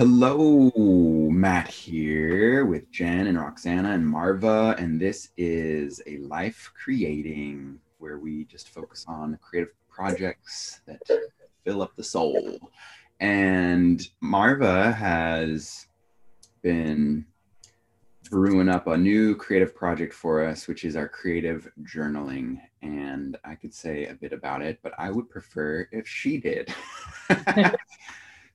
Hello, Matt here with Jen and Roxana and Marva, and this is a life creating where we just focus on creative projects that fill up the soul. And Marva has been brewing up a new creative project for us, which is our creative journaling. And I could say a bit about it, but I would prefer if she did.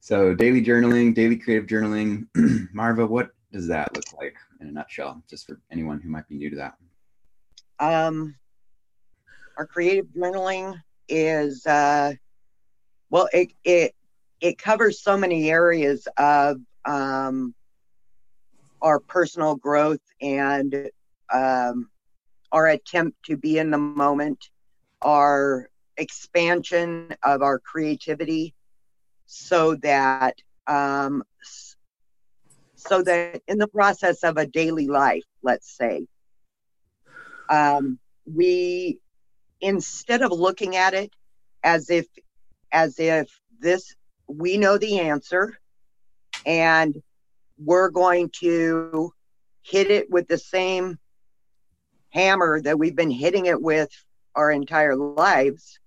So daily journaling, daily creative journaling. Marva, what does that look like in a nutshell, just for anyone who might be new to that? Um, our creative journaling is uh, well, it it it covers so many areas of um, our personal growth and um, our attempt to be in the moment, our expansion of our creativity so that um, so that in the process of a daily life, let's say, um, we instead of looking at it as if as if this we know the answer and we're going to hit it with the same hammer that we've been hitting it with our entire lives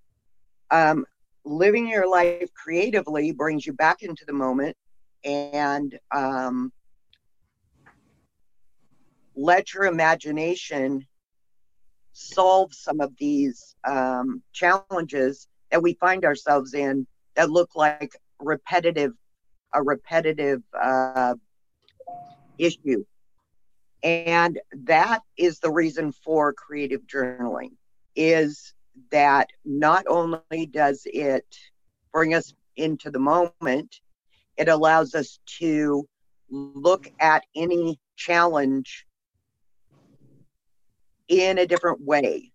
um, living your life creatively brings you back into the moment and um, let your imagination solve some of these um, challenges that we find ourselves in that look like repetitive a repetitive uh, issue. And that is the reason for creative journaling is that not only does it bring us into the moment, it allows us to look at any challenge in a different way,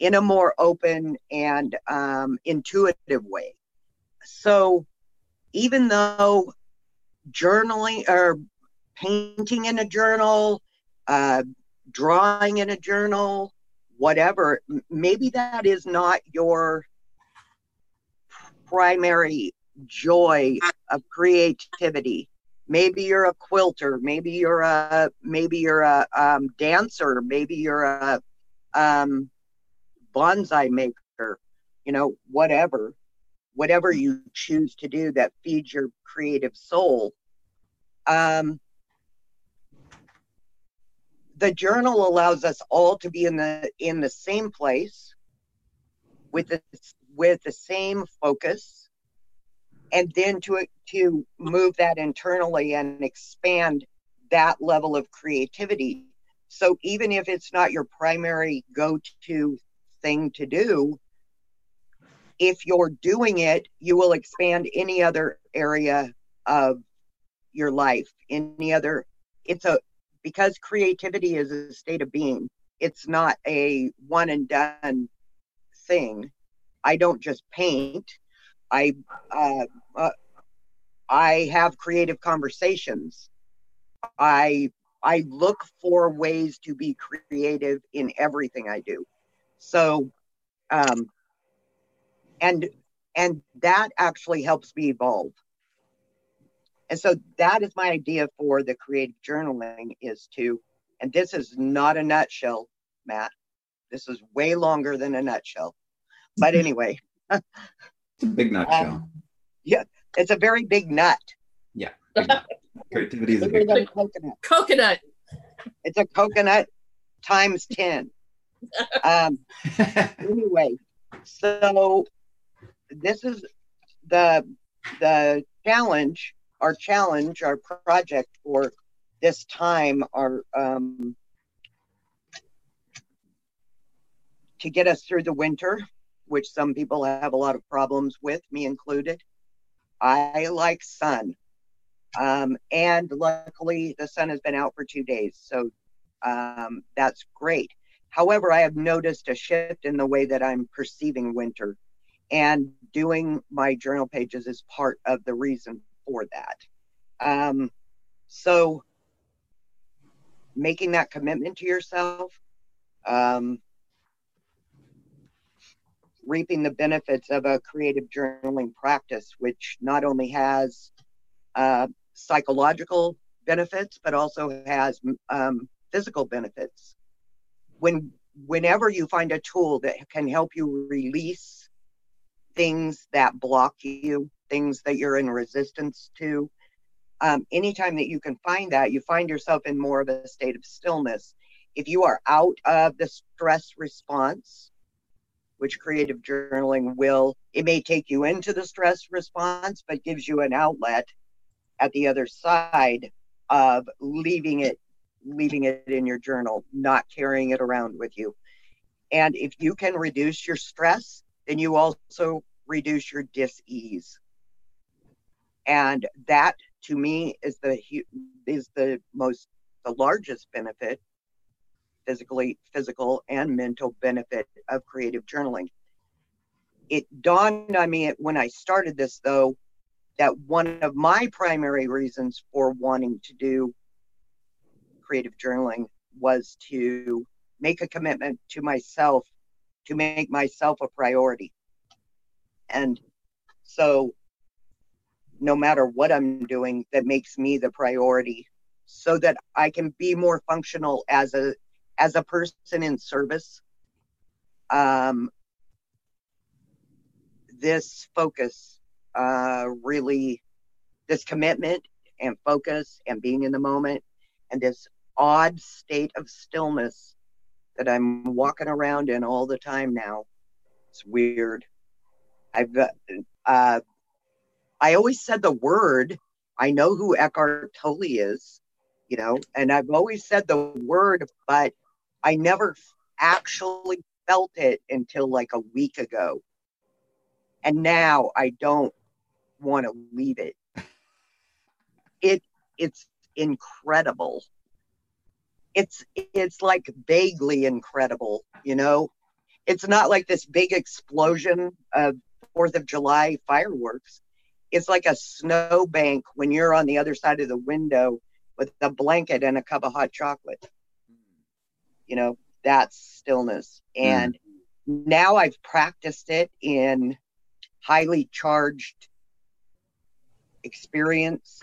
in a more open and um, intuitive way. So, even though journaling or painting in a journal, uh, drawing in a journal, whatever maybe that is not your primary joy of creativity. Maybe you're a quilter maybe you're a maybe you're a um, dancer maybe you're a um, bonsai maker you know whatever whatever you choose to do that feeds your creative soul. Um, the journal allows us all to be in the in the same place with the with the same focus and then to to move that internally and expand that level of creativity. So even if it's not your primary go-to thing to do if you're doing it you will expand any other area of your life. Any other it's a because creativity is a state of being it's not a one and done thing. I don't just paint. I uh, uh, i have creative conversations. I i look for ways to be creative in everything i do. So um and and that actually helps me evolve and so that is my idea for the creative journaling is to, and this is not a nutshell, Matt. This is way longer than a nutshell. But mm-hmm. anyway. it's a big nutshell. Um, yeah, it's a very big nut. Yeah. Creativity is a big nut. Coconut. Coconut. It's a coconut times 10. Um, anyway, so this is the the challenge our challenge, our project for this time, our um, to get us through the winter, which some people have a lot of problems with, me included. I like sun. Um, and luckily, the sun has been out for two days, so um, that's great. However, I have noticed a shift in the way that I'm perceiving winter, and doing my journal pages is part of the reason for that. Um, so making that commitment to yourself, um, reaping the benefits of a creative journaling practice, which not only has uh, psychological benefits, but also has um, physical benefits. When whenever you find a tool that can help you release things that block you, things that you're in resistance to, um, anytime that you can find that, you find yourself in more of a state of stillness. If you are out of the stress response, which creative journaling will, it may take you into the stress response, but gives you an outlet at the other side of leaving it leaving it in your journal, not carrying it around with you. And if you can reduce your stress, then you also reduce your dis-ease. And that to me is the is the most the largest benefit physically physical and mental benefit of creative journaling. It dawned on me when I started this though that one of my primary reasons for wanting to do creative journaling was to make a commitment to myself to make myself a priority. And so no matter what I'm doing that makes me the priority so that I can be more functional as a as a person in service. Um, this focus uh, really this commitment and focus and being in the moment and this odd state of stillness that I'm walking around in all the time now. It's weird. I've uh, I always said the word. I know who Eckhart Tolle is, you know, and I've always said the word, but I never actually felt it until like a week ago. And now I don't want to leave it. It it's incredible. It's it's like vaguely incredible, you know. It's not like this big explosion of Fourth of July fireworks. It's like a snowbank when you're on the other side of the window with a blanket and a cup of hot chocolate. You know, that's stillness. And mm. now I've practiced it in highly charged experience,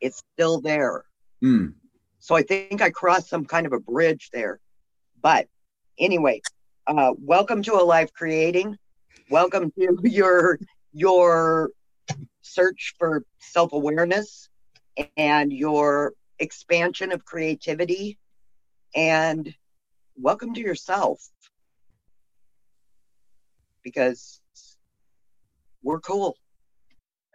it's still there. Mm. So I think I crossed some kind of a bridge there. But anyway, uh, welcome to a life Creating. Welcome to your your search for self awareness and your expansion of creativity. And welcome to yourself because we're cool.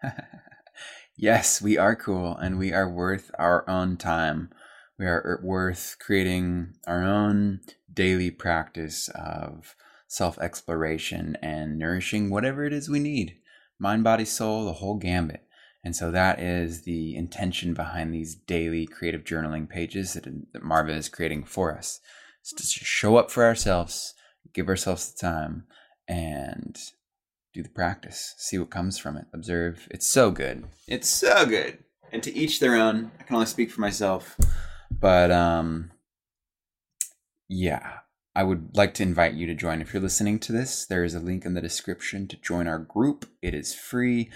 yes, we are cool and we are worth our own time. We are er, worth creating our own daily practice of self exploration and nourishing whatever it is we need mind, body, soul, the whole gambit. And so that is the intention behind these daily creative journaling pages that, that Marva is creating for us. It's to show up for ourselves, give ourselves the time, and do the practice, see what comes from it, observe. It's so good. It's so good. And to each their own. I can only speak for myself, but um yeah, I would like to invite you to join. If you're listening to this, there is a link in the description to join our group. It is free.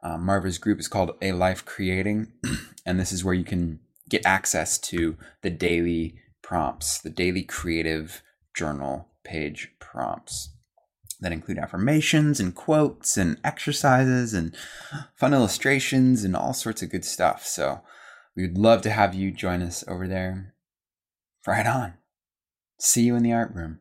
Um, Marva's group is called A Life Creating, and this is where you can get access to the daily prompts, the daily creative journal page prompts that include affirmations and quotes and exercises and fun illustrations and all sorts of good stuff. So we would love to have you join us over there. Right on. See you in the art room.